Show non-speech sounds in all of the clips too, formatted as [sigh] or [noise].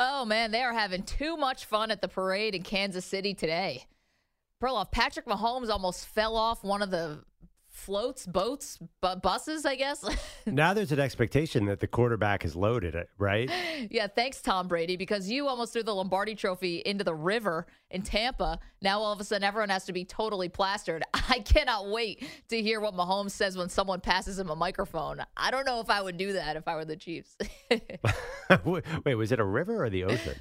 Oh man, they are having too much fun at the parade in Kansas City today. Perloff, Patrick Mahomes almost fell off one of the floats, boats, bu- buses, I guess. [laughs] now there's an expectation that the quarterback is loaded, uh, right? yeah, thanks, Tom Brady, because you almost threw the Lombardi trophy into the river in Tampa. Now all of a sudden everyone has to be totally plastered. [laughs] I cannot wait to hear what Mahomes says when someone passes him a microphone. I don't know if I would do that if I were the Chiefs. [laughs] Wait, was it a river or the ocean?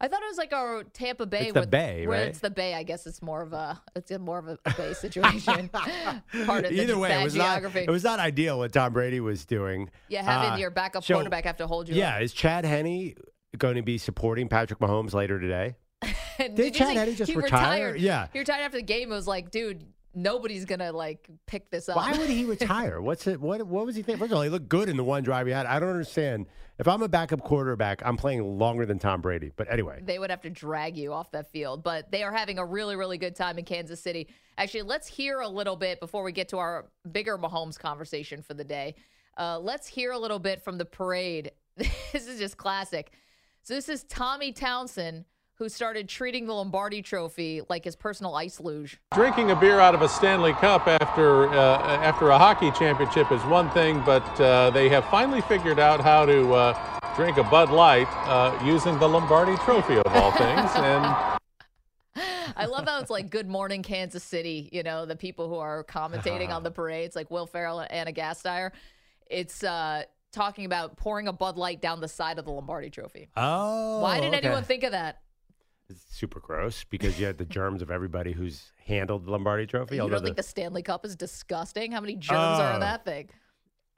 I thought it was like a Tampa Bay. It's the with, Bay, where right? It's the Bay. I guess it's more of a it's more of a Bay situation. [laughs] Part of the Either way, it was geography. not. It was not ideal what Tom Brady was doing. yeah, having Uh, your backup so- quarterback have to hold you. Yeah, up. is Chad Henne going to be supporting Patrick Mahomes later today? [laughs] Did, Did Chad see- Henne just retire? Retired. Yeah. he retired after the game. It was like, dude, nobody's gonna like pick this up. Why would he [laughs] retire? What's it? What What was he thinking? First of all, he looked good in the one drive he had. I don't understand. If I'm a backup quarterback, I'm playing longer than Tom Brady. But anyway, they would have to drag you off that field. But they are having a really, really good time in Kansas City. Actually, let's hear a little bit before we get to our bigger Mahomes conversation for the day. Uh, let's hear a little bit from the parade. [laughs] this is just classic. So this is Tommy Townsend who started treating the Lombardi Trophy like his personal ice luge. Drinking a beer out of a Stanley Cup after uh, after a hockey championship is one thing, but uh, they have finally figured out how to uh, drink a Bud Light uh, using the Lombardi Trophy of all things. [laughs] And I love how it's like Good Morning Kansas City, you know, the people who are commentating on the [laughs] parades, like Will Ferrell and Ana Gasteyer. It's uh, talking about pouring a Bud Light down the side of the Lombardi Trophy. oh, Why didn't okay. anyone think of that? It's super gross because you had the germs of everybody who's handled the Lombardi Trophy. You although don't think the Stanley Cup is disgusting? How many germs are Oh. in that thing?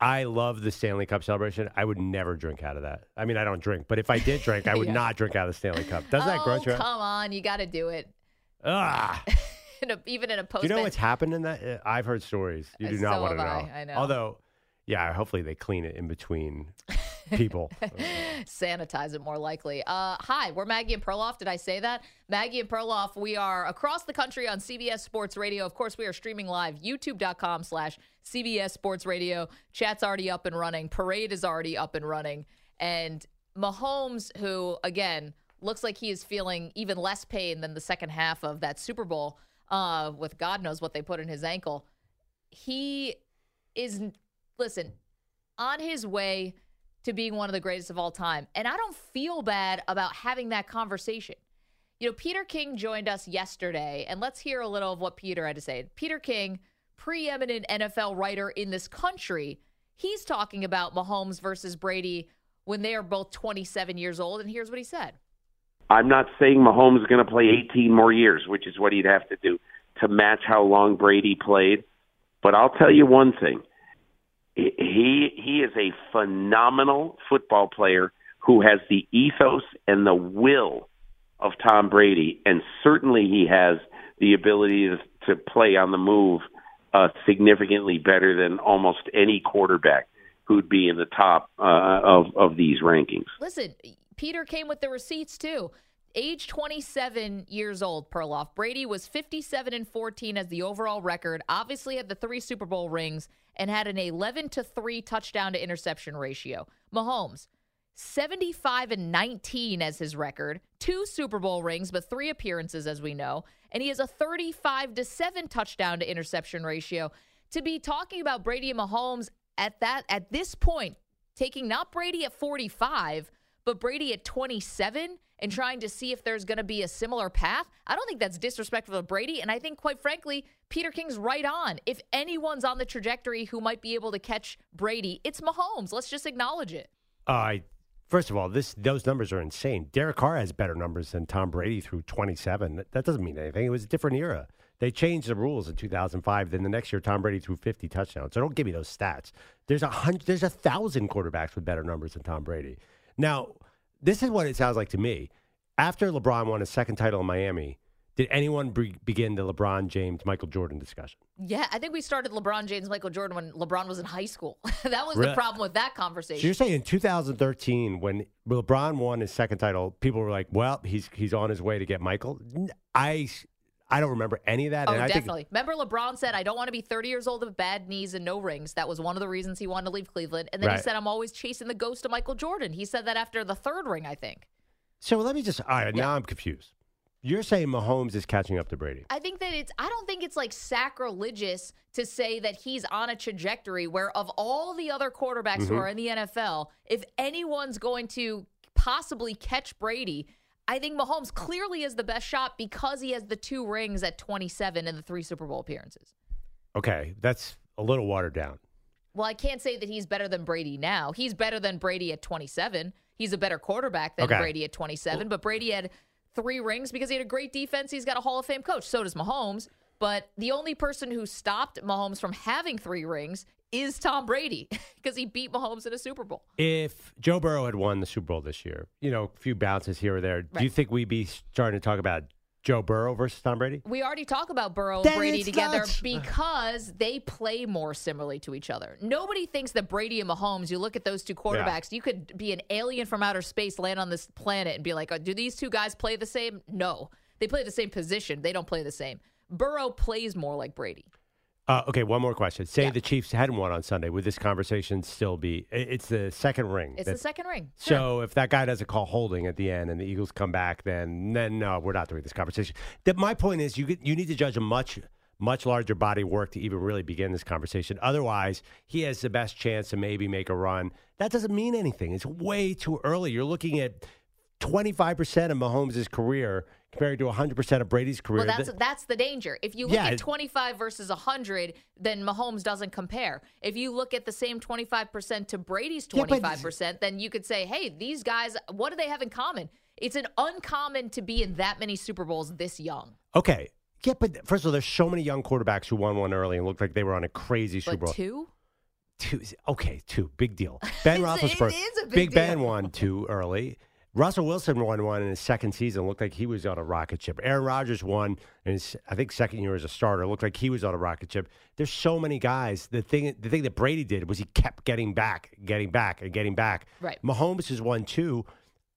I love the Stanley Cup celebration. I would never drink out of that. I mean, I don't drink, but if I did drink, I would [laughs] Yeah. not drink out of the Stanley Cup. Doesn't that oh, gross you out? come on. You got to do it. Ah. [laughs] In a, even in a post Do you know what's happened in that? Uh, I've heard stories. You Uh, do not so want to know. have I, I know. Although, yeah, hopefully they clean it in between [laughs] people. [laughs] sanitize it more likely. Uh, hi, we're Maggie and Perloff. Did I say that? Maggie and Perloff, we are across the country on CBS Sports Radio. Of course, we are streaming live, youtube.com slash CBS Sports Radio. Chat's already up and running. Parade is already up and running. And Mahomes, who, again, looks like he is feeling even less pain than the second half of that Super Bowl uh, with God knows what they put in his ankle. He is, listen, on his way to being one of the greatest of all time. And I don't feel bad about having that conversation. You know, Peter King joined us yesterday, and let's hear a little of what Peter had to say. Peter King, preeminent NFL writer in this country, he's talking about Mahomes versus Brady when they are both 27 years old. And here's what he said. I'm not saying Mahomes is going to play 18 more years, which is what he'd have to do to match how long Brady played. But I'll tell you one thing: he he is a phenomenal football player who has the ethos and the will of Tom Brady, and certainly he has the ability to, to play on the move uh, significantly better than almost any quarterback who'd be in the top uh, of of these rankings. Listen, Peter came with the receipts too. Age 27 years old, Perloff. Brady was 57 and 14 as the overall record. Obviously had the three Super Bowl rings and had an 11 to 3 touchdown to interception ratio. Mahomes, 75 and 19 as his record, two Super Bowl rings, but three appearances, as we know. And he has a 35 to 7 touchdown to interception ratio. To be talking about Brady and Mahomes at that at this point, taking not Brady at 45, but Brady at 27 and trying to see if there's going to be a similar path, I don't think that's disrespectful to Brady. And I think, quite frankly, Peter King's right on. If anyone's on the trajectory who might be able to catch Brady, it's Mahomes. Let's just acknowledge it. Uh, first of all, this those numbers are insane. Derek Carr has better numbers than Tom Brady through 27. That, that doesn't mean anything. It was a different era. They changed the rules in 2005. Then the next year, Tom Brady threw 50 touchdowns. So don't give me those stats. There's a hundred. There's a thousand quarterbacks with better numbers than Tom Brady. Now, this is what it sounds like to me. After LeBron won his second title in Miami, did anyone be- begin the LeBron James Michael Jordan discussion? Yeah, I think we started LeBron James, Michael Jordan when LeBron was in high school. [laughs] that was Really? the problem with that So conversation. you're saying in 2013, when LeBron won his second title, people were like, "Well, he's he's on his way to get Michael." I I don't remember any of that. Oh, and I definitely. Remember, LeBron said, I don't want to be 30 years old with bad knees and no rings. That was one of the reasons he wanted to leave Cleveland. And then he said, I'm always chasing the ghost of Michael Jordan. He said that after the third ring, I think. So let me just. All right, now I'm confused. You're saying Mahomes is catching up to Brady. I think that it's, I don't think it's like sacrilegious to say that he's on a trajectory where, of all the other quarterbacks who mm-hmm. are in the NFL, if anyone's going to possibly catch Brady, I think Mahomes clearly is the best shot because he has the two rings at 27 and the three Super Bowl appearances. Okay, that's a little watered down. Well, I can't say that he's better than Brady now. He's better than Brady at 27. He's a better quarterback than Okay. Brady at 27, but Brady had three rings because he had a great defense. He's got a Hall of Fame coach. So does Mahomes. But the only person who stopped Mahomes from having three rings is Tom Brady [laughs] because he beat Mahomes in a Super Bowl. If Joe Burrow had won the Super Bowl this year, you know, a few bounces here or there, do you think we'd be starting to talk about Joe Burrow versus Tom Brady? We already talk about Burrow and Brady together nuts. because uh-huh. they play more similarly to each other. Nobody thinks that Brady and Mahomes, you look at those two quarterbacks, you could be an alien from outer space, land on this planet, and be like, oh, do these two guys play the same? No. They play the same position. They don't play the same. Burrow plays more like Brady. Uh, okay, one more question. Say Yeah. the Chiefs hadn't won on Sunday, would this conversation still be? It's the second ring. It's that- the second ring. So if that guy doesn't call holding at the end and the Eagles come back, then then no, we're not doing this conversation. That my point is, you get- you need to judge a much much larger body of work to even really begin this conversation. Otherwise, he has the best chance to maybe make a run. That doesn't mean anything. It's way too early. You're looking at 25% of Mahomes' career compared to 100% of Brady's career. Well, that's that's the danger. If you look Yeah, at 25 versus 100, then Mahomes doesn't compare. If you look at the same 25% to Brady's Yeah, but- 25%, then you could say, "Hey, these guys, what do they have in common?" It's an uncommon to be in that many Super Bowls this young. okay. Yeah, but first of all, there's so many young quarterbacks who won one early and looked like they were on a crazy Super But Bowl. two? two. Okay, two. Big deal. Ben [laughs] Roethlisberger. is a big Ben won two early. Russell Wilson won one in his second season. Looked like he was on a rocket ship. Aaron Rodgers won in his, I think, second year as a starter. Looked like he was on a rocket ship. There's so many guys. The thing, the thing that Brady did was he kept getting back, getting back, and getting back. Right. Mahomes has won two.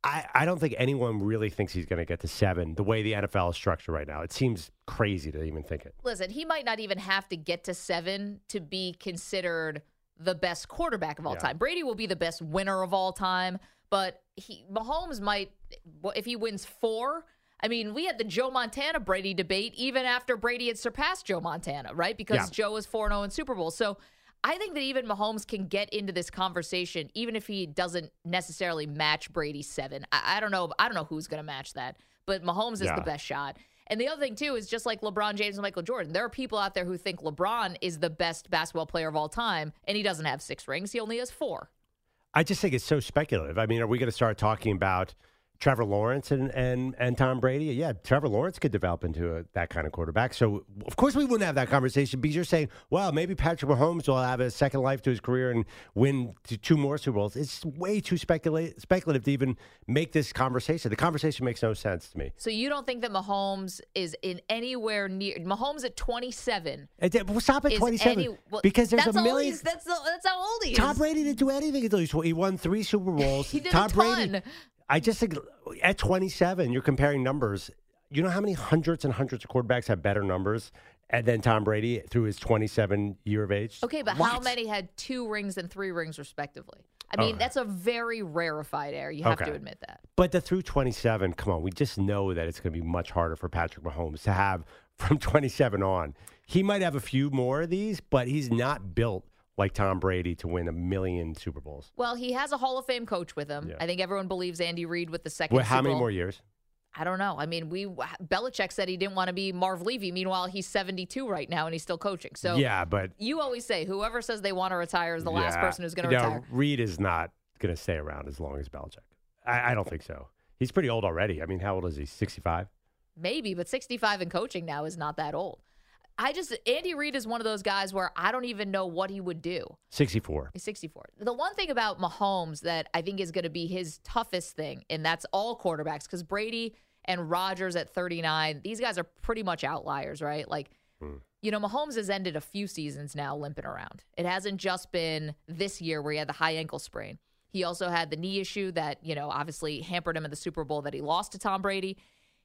I, I don't think anyone really thinks he's going to get to seven the way the NFL is structured right now. It seems crazy to even think it. Listen, he might not even have to get to seven to be considered the best quarterback of all Yeah. time. Brady will be the best winner of all time, but he Mahomes might if he wins four. I mean, we had the Joe Montana Brady debate even after Brady had surpassed Joe Montana, right? Because Yeah. Joe was 4 0 in Super Bowl. So I think that even Mahomes can get into this conversation, even if he doesn't necessarily match Brady's seven. I, I don't know. I don't know who's going to match that, but Mahomes is Yeah. the best shot. And the other thing too is just like LeBron James and Michael Jordan. There are people out there who think LeBron is the best basketball player of all time, and he doesn't have six rings. He only has four. I just think it's so speculative. I mean, are we going to start talking about Trevor Lawrence and, and, and Tom Brady? Yeah, Trevor Lawrence could develop into a, that kind of quarterback. So, of course, we wouldn't have that conversation because you're saying, well, maybe Patrick Mahomes will have a second life to his career and win two more Super Bowls. It's way too specula- speculative to even make this conversation. The conversation makes no sense to me. So you don't think that Mahomes is in anywhere near Mahomes at 27 And then- well, stop at 27 any well, because there's a million. That's the, that's how old he is. Tom Brady didn't do anything until he, he won three Super [laughs] Bowls. He did a Tom ton. Brady. I just think at 27, you're comparing numbers. You know how many hundreds and hundreds of quarterbacks have better numbers eh, and then Tom Brady through his 27 year of age? Okay, but how many had two rings and three rings respectively? I mean, Oh. that's a very rarefied air. You have Okay. to admit that. But the through 27, come on, we just know that it's going to be much harder for Patrick Mahomes to have [laughs] from 27 on. He might have a few more of these, but he's not built like Tom Brady to win a million Super Bowls. Well, he has a Hall of Fame coach with him. Yeah. I think everyone believes Andy Reid with the second. Well, how Super many Bowl. more years? I don't know. I mean, we Belichick said he didn't want to be Marv Levy. Meanwhile, he's 72 right now and he's still coaching. So yeah, but you always say whoever says they want to retire is the last person who's going to retire. Reid is not going to stay around as long as Belichick. I, I don't think so. He's pretty old already. I mean, how old is he? 65? Maybe, but 65 in coaching now is not that old. I just Andy Reid is one of those guys where I don't even know what he would do. 64. He's 64. The one thing about Mahomes that I think is going to be his toughest thing, and that's all quarterbacks, because Brady and Rodgers at 39, these guys are pretty much outliers, right? Like, hmm. you know, Mahomes has ended a few seasons now limping around. It hasn't just been this year where he had the high ankle sprain. He also had the knee issue that, you know, obviously hampered him in the Super Bowl that he lost to Tom Brady.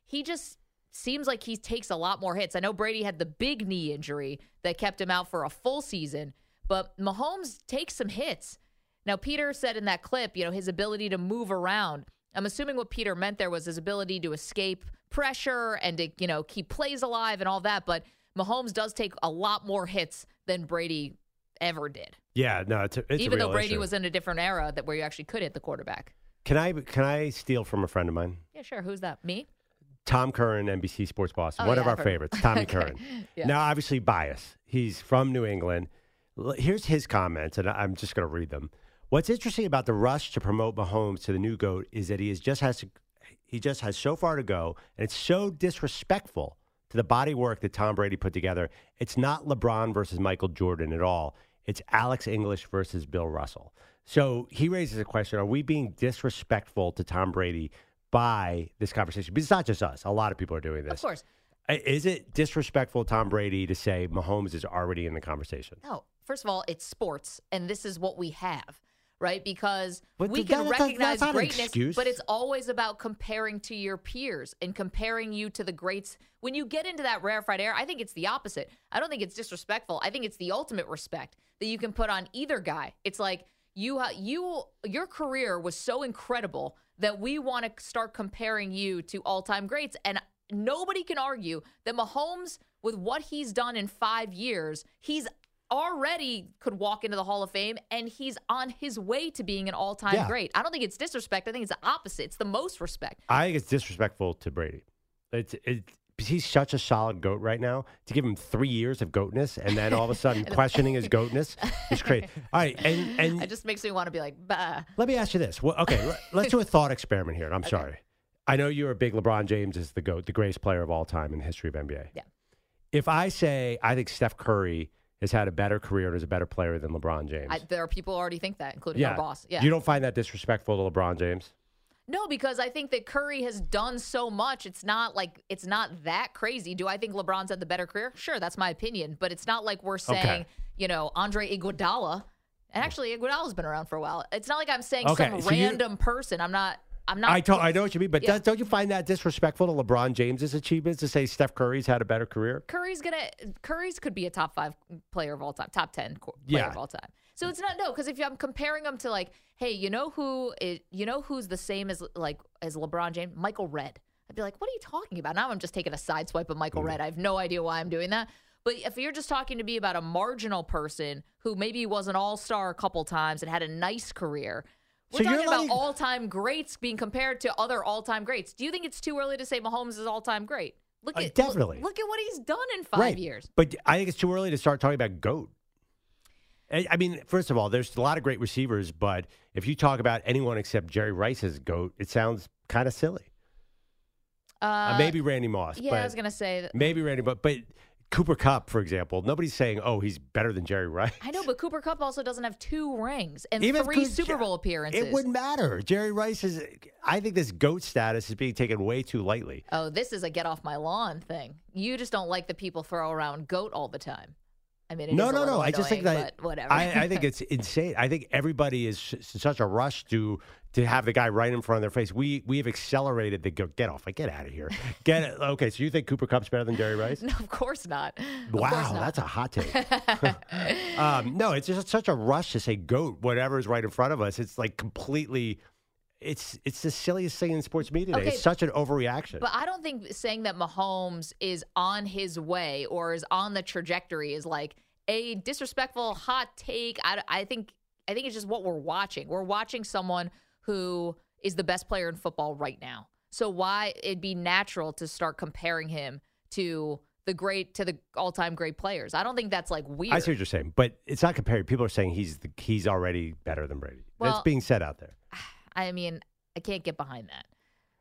He just seems like he takes a lot more hits. I know Brady had the big knee injury that kept him out for a full season, but Mahomes takes some hits. Now, Peter said in that clip, you know, his ability to move around. I'm assuming what Peter meant there was his ability to escape pressure and to, you know, keep plays alive and all that. But Mahomes does take a lot more hits than Brady ever did. Yeah, no, it's, a, it's Even though Brady issue. was in a different era that where you actually could hit the quarterback. Can I can I steal from a friend of mine? Yeah, sure. Who's that? Me? Tom Curran, NBC Sports Boston, Oh, one yeah, of our favorites, Tommy [laughs] Okay. Curran. Yeah. Now, obviously, bias. He's from New England. Here's his comments, and I'm just going to read them. What's interesting about the rush to promote Mahomes to the new goat is that he is just has to, he just has so far to go, and it's so disrespectful to the body work that Tom Brady put together. It's not LeBron versus Michael Jordan at all. It's Alex English versus Bill Russell. So he raises a question: Are we being disrespectful to Tom Brady by this conversation? But it's not just us. A lot of people are doing this. Of course. Is it disrespectful, Tom Brady, to say Mahomes is already in the conversation? No. First of all, it's sports, and this is what we have, right? Because But we can that- recognize greatness, but it's always about comparing to your peers and comparing you to the greats. When you get into that rarefied air, I think it's the opposite. I don't think it's disrespectful. I think it's the ultimate respect that you can put on either guy. It's like you, uh, you, your career was so incredible that we want to start comparing you to all-time greats, and nobody can argue that Mahomes, with what he's done in five years, he's already could walk into the Hall of Fame and he's on his way to being an all-time Yeah. great. I don't think it's disrespect. I think it's the opposite. It's the most respect. I think it's disrespectful to Brady. It's it, he's such a solid goat right now. To give him three years of goatness and then all of a sudden [laughs] questioning his [laughs] goatness is crazy. [laughs] All right, and and It just makes me want to be like, bah. let me ask you this. Well, okay, let- let's do a thought experiment here. I'm sorry. I know you're a big LeBron James is the goat, the greatest player of all time in the history of NBA. Yeah. If I say I think Steph Curry has had a better career and is a better player than LeBron James, I, there are people who already think that, including our boss. Yeah. You don't find that disrespectful to LeBron James? No, because I think that Curry has done so much. It's not like it's not that crazy. Do I think LeBron's had the better career? Sure, that's my opinion. But it's not like we're saying, Okay. you know, Andre Iguodala. And actually, Iguodala's been around for a while. It's not like I'm saying Okay, some so you- random person. I'm not. I'm not. I, to, I know what you mean, but Yeah. does, don't you find that disrespectful to LeBron James's achievements to say Steph Curry's had a better career? Curry's gonna. Curry's could be a top five player of all time, top ten player Yeah. of all time. So it's not no, because if I'm comparing them to like, hey, you know who is, you know who's the same as like as LeBron James, Michael Redd. I'd be like, what are you talking about? Now I'm just taking a side swipe of Michael Mm. Redd. I have no idea why I'm doing that. But if you're just talking to me about a marginal person who maybe was an all star a couple times and had a nice career. We're So you're talking about letting- all time greats being compared to other all time greats. Do you think it's too early to say Mahomes is all time great? Look Uh, at definitely. Look, look at what he's done in five years. But I think it's too early to start talking about GOAT. I mean, first of all, there's a lot of great receivers, but if you talk about anyone except Jerry Rice as GOAT, it sounds kind of silly. Uh, maybe Randy Moss. Yeah, I was gonna say that. Maybe Randy, but, but Cooper Kupp, for example, nobody's saying, oh, he's better than Jerry Rice. I know, but Cooper Kupp also doesn't have two rings and Even three Super Bowl appearances. It wouldn't matter. Jerry Rice is, I think this GOAT status is being taken way too lightly. Oh, this is a get off my lawn thing. You just don't like the people throw around goat all the time. I mean, no, no, no. I just think that whatever. I, I think [laughs] it's insane. I think everybody is s- such a rush to to have the guy right in front of their face. We we have accelerated the go. Get off! Like, get out of here. Get it. Okay, so you think Cooper Kupp's better than Jerry Rice? [laughs] no, of course not. Of Wow, course not. that's a hot take. [laughs] um, no, it's just such a rush to say goat. Whatever is right in front of us, it's like completely. It's it's the silliest thing in sports media today. Okay, It's such an overreaction. But I don't think saying that Mahomes is on his way or is on the trajectory is like a disrespectful hot take. I, I think I think it's just what we're watching. We're watching someone who is the best player in football right now. So why it'd be natural to start comparing him to the great to the all-time great players. I don't think that's like weird. I see what you're saying, but it's not comparing. People are saying he's the, he's already better than Brady. That's being said out there. I mean, I can't get behind that.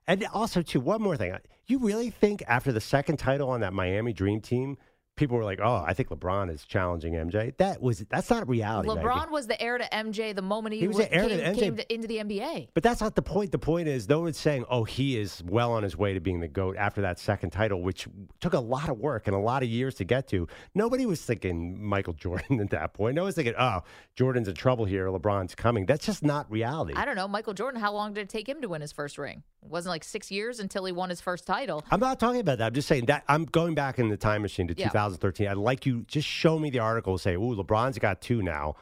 And also, too, one more thing. You really think after the second title on that Miami Dream team, people were like, "Oh, I think LeBron is challenging MJ." That was that's not reality. LeBron Maggie. was the heir to MJ the moment he, He was heir to came, came to- into the NBA. But that's not the point. The point is, no one's saying, "Oh, he is well on his way to being the goat" after that second title, which took a lot of work and a lot of years to get to. Nobody was thinking Michael [laughs] Jordan at that point. No one's thinking, "Oh, Jordan's in trouble here. LeBron's coming." That's just not reality. I don't know. Michael Jordan, how long did it take him to win his first ring? It wasn't like six years until he won his first title. I'm not talking about that. I'm just saying that I'm going back in the time machine to Yeah. 2013. I'd like you just show me the article. and Say, "Ooh, LeBron's got two now."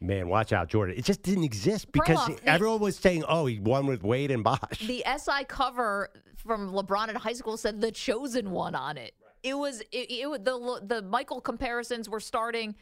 man, watch out, Jordan. It just didn't exist because Perloff, everyone was saying, oh, he won with Wade and Bosh. The SI cover from LeBron in high school said the chosen one on it. It was it, it the the Michael comparisons were starting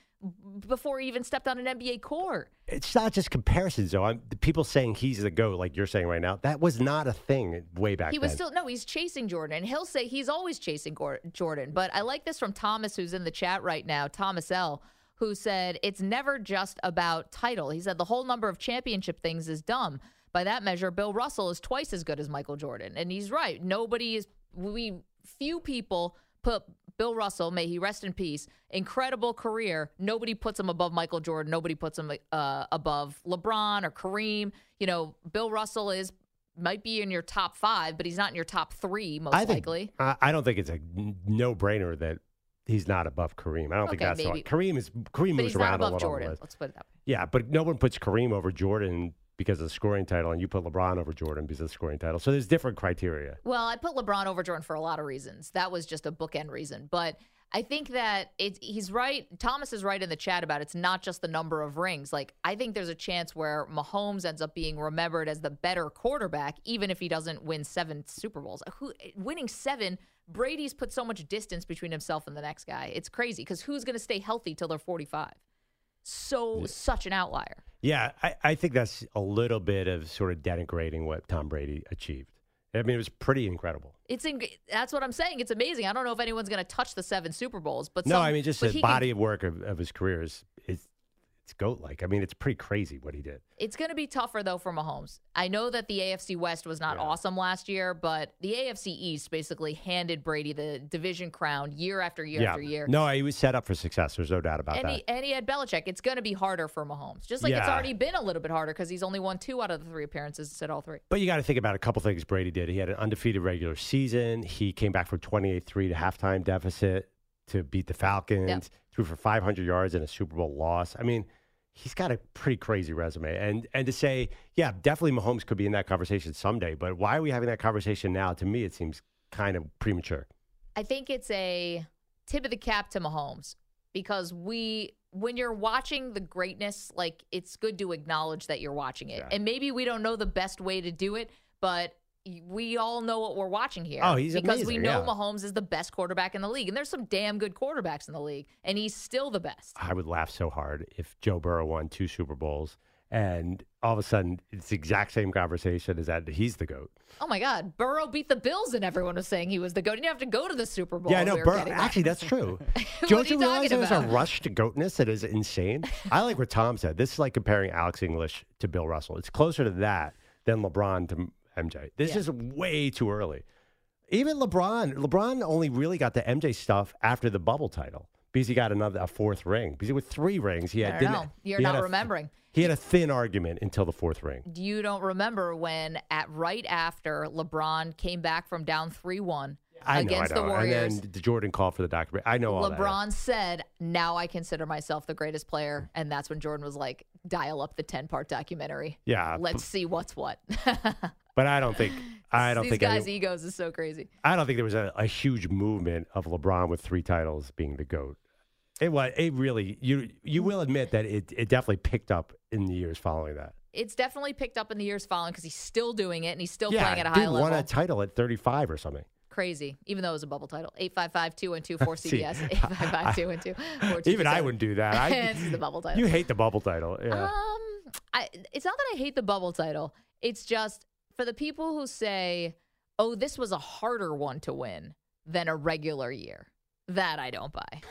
before he even stepped on an NBA court. it's not just comparisons, though. I'm, the people saying he's the GOAT, like you're saying right now, that was not a thing way back He was then. still no, he's chasing Jordan, he'll say he's always chasing Gor- Jordan. But I like this from Thomas, who's in the chat right now, Thomas L, who said it's never just about title. He said the whole number of championship things is dumb. By that measure, Bill Russell is twice as good as Michael Jordan, and he's right. Nobody is we few people put Bill Russell, may he rest in peace, incredible career. Nobody puts him above Michael Jordan. Nobody puts him uh, above LeBron or Kareem. You know, Bill Russell is might be in your top five, but he's not in your top three, most I think, likely. I, I don't think it's a no brainer that he's not above Kareem. I don't think Okay, that's the. Kareem is Kareem But moves around a little. on the Jordan. list. Let's put it that way. Yeah, but no one puts Kareem over Jordan because of the scoring title, and you put LeBron over Jordan because of the scoring title. So there's different criteria. Well, I put LeBron over Jordan for a lot of reasons. That was just a bookend reason, but I think that it's he's right. Thomas is right in the chat about it's not just the number of rings. Like I think there's a chance where Mahomes ends up being remembered as the better quarterback, even if he doesn't win seven Super Bowls. Who winning seven? Brady's put so much distance between himself and the next guy. It's crazy because who's going to stay healthy till they're 45? So such an outlier. Yeah, I, I think that's a little bit of sort of denigrating what Tom Brady achieved. I mean, it was pretty incredible. It's in, that's what I'm saying. It's amazing. I don't know if anyone's going to touch the seven Super Bowls, but No, some- I mean just the he can- body of work of, of his career is it's it's goat like. I mean, it's pretty crazy what he did. It's going to be tougher though for Mahomes. I know that the AFC West was not awesome last year, but the AFC East basically handed Brady the division crown year after year yeah, after year. no, he was set up for success. There's no doubt about and that. he, and he had Belichick. It's going to be harder for Mahomes, just like it's already been a little bit harder because he's only won two out of the three appearances instead of all three. But you got to think about a couple things Brady did. He had an undefeated regular season. He came back from 28-3 to halftime deficit to beat the Falcons. Yep. Threw for 500 yards in a Super Bowl loss. I mean, he's got a pretty crazy resume. And and to say, yeah, definitely Mahomes could be in that conversation someday. But why are we having that conversation now? To me, it seems kind of premature. I think it's a tip of the cap to Mahomes because we, when you're watching the greatness, like it's good to acknowledge that you're watching it. Yeah. And maybe we don't know the best way to do it, but we all know what we're watching here. Oh, he's because we know yeah. Mahomes is the best quarterback in the league, and there's some damn good quarterbacks in the league, and he's still the best. I would laugh so hard if Joe Burrow won two Super Bowls and all of a sudden it's the exact same conversation as that he's the GOAT. Oh my God, Burrow beat the Bills, and everyone was saying he was the goat. You didn't have to go to the Super Bowl. Yeah, know. we Burrow, actually, that's [laughs] true. Don't you you realize there's a rush to goatness that is insane? I like what Tom said. This is like comparing Alex English to Bill Russell. It's closer to that than LeBron to MJ. This Yeah. is way too early. Even LeBron, LeBron only really got the MJ stuff after the bubble title because he got another a fourth ring. Because with three rings, he had didn't- know. You're not a- remembering. He had a thin argument until the fourth ring. you don't remember when at right after LeBron came back from down 3-1 I know, against I know. the Warriors. And then the Jordan called for the documentary. I know all that. LeBron said, "Now I consider myself the greatest player." And that's when Jordan was like, "Dial up the 10-part documentary. Yeah, Let's see what's what." [laughs] But I don't think I don't These think guys' any- egos is so crazy. I don't think there was a, a huge movement of LeBron with three titles being the goat. It was. It really. You you will admit that it it definitely picked up in the years following that. It's definitely picked up in the years following because he's still doing it and he's still yeah, playing at a high level. won a title at 35 or something. Crazy, even though it was a bubble title. [laughs] 855 212 See, 4CBS. 855 212 [laughs] Even I wouldn't do that. I, [laughs] this is the bubble title. you hate the bubble title. Yeah. Um, I, it's not that I hate the bubble title. It's just for the people who say, "Oh, this was a harder one to win than a regular year." That I don't buy.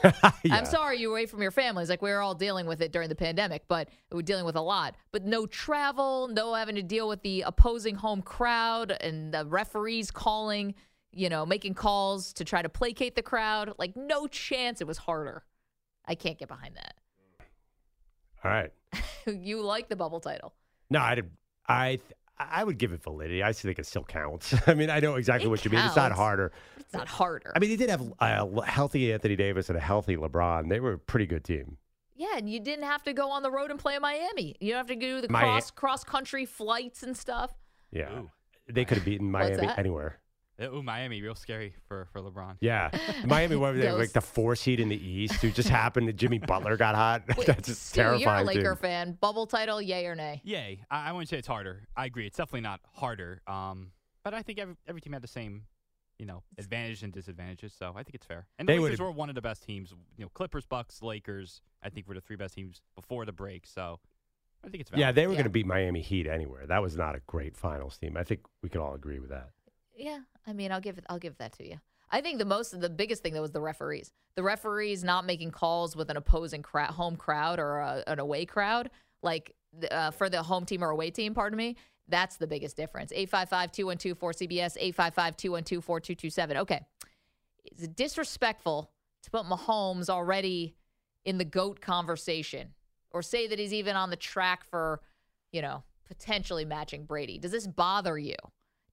Yeah. I'm sorry you were away from your families. Like we were all dealing with it during the pandemic, but we are dealing with a lot. But no travel, no having to deal with the opposing home crowd and the referees calling, you know, making calls to try to placate the crowd. Like no chance it was harder. I can't get behind that. All right. [laughs] you like the bubble title. No, I did. I I would give it validity. I still think it still counts. [laughs] I mean, I know exactly It what you mean. It's not harder. It's not harder. I mean, he did have a healthy Anthony Davis and a healthy LeBron. They were a pretty good team. yeah, and you didn't have to go on the road and play in Miami. You don't have to do the Mi- cross cross country flights and stuff. Yeah. They could have beaten Miami anywhere. Ooh, Miami, real scary for, for LeBron. Yeah, [laughs] Miami what was like the four seed in the East, who just happened. to Jimmy Butler got hot. [laughs] Wait, That's just Stu, You're a terrifying. Laker too. fan. Bubble title, yay or nay? Yay. I, I wouldn't say it's harder. I agree. It's definitely not harder. Um, but I think every, every team had the same, you know, advantages and disadvantages. So I think it's fair. And the They Lakers were one of the best teams. You know, Clippers, Bucks, Lakers. I think were the three best teams before the break. So I think it's valid. Yeah, they were Yeah. going to beat Miami Heat anywhere. That was not a great finals team. I think we could all agree with that. Yeah, I mean, I'll give it. I'll give that to you. I think the most, the biggest thing though was the referees. The referees not making calls with an opposing crowd, home crowd or a, an away crowd, like uh, for the home team or away team. Pardon me. That's the biggest difference. 855-212-4CBS, 855-212-4227. Okay. Is it disrespectful to put Mahomes already in the GOAT conversation or say that he's even on the track for, you know, potentially matching Brady? Does this bother you?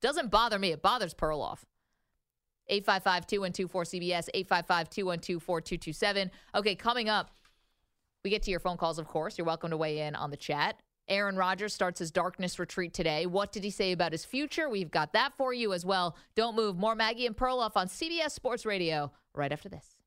Doesn't bother me. It bothers Perloff. 855-212-4CBS, 855-212-4227. Okay, coming up, we get to your phone calls, of course. You're welcome to weigh in on the chat. Aaron Rodgers starts his darkness retreat today. What did he say about his future? We've got that for you as well. Don't move. More Maggie and Perloff on CBS Sports Radio right after this.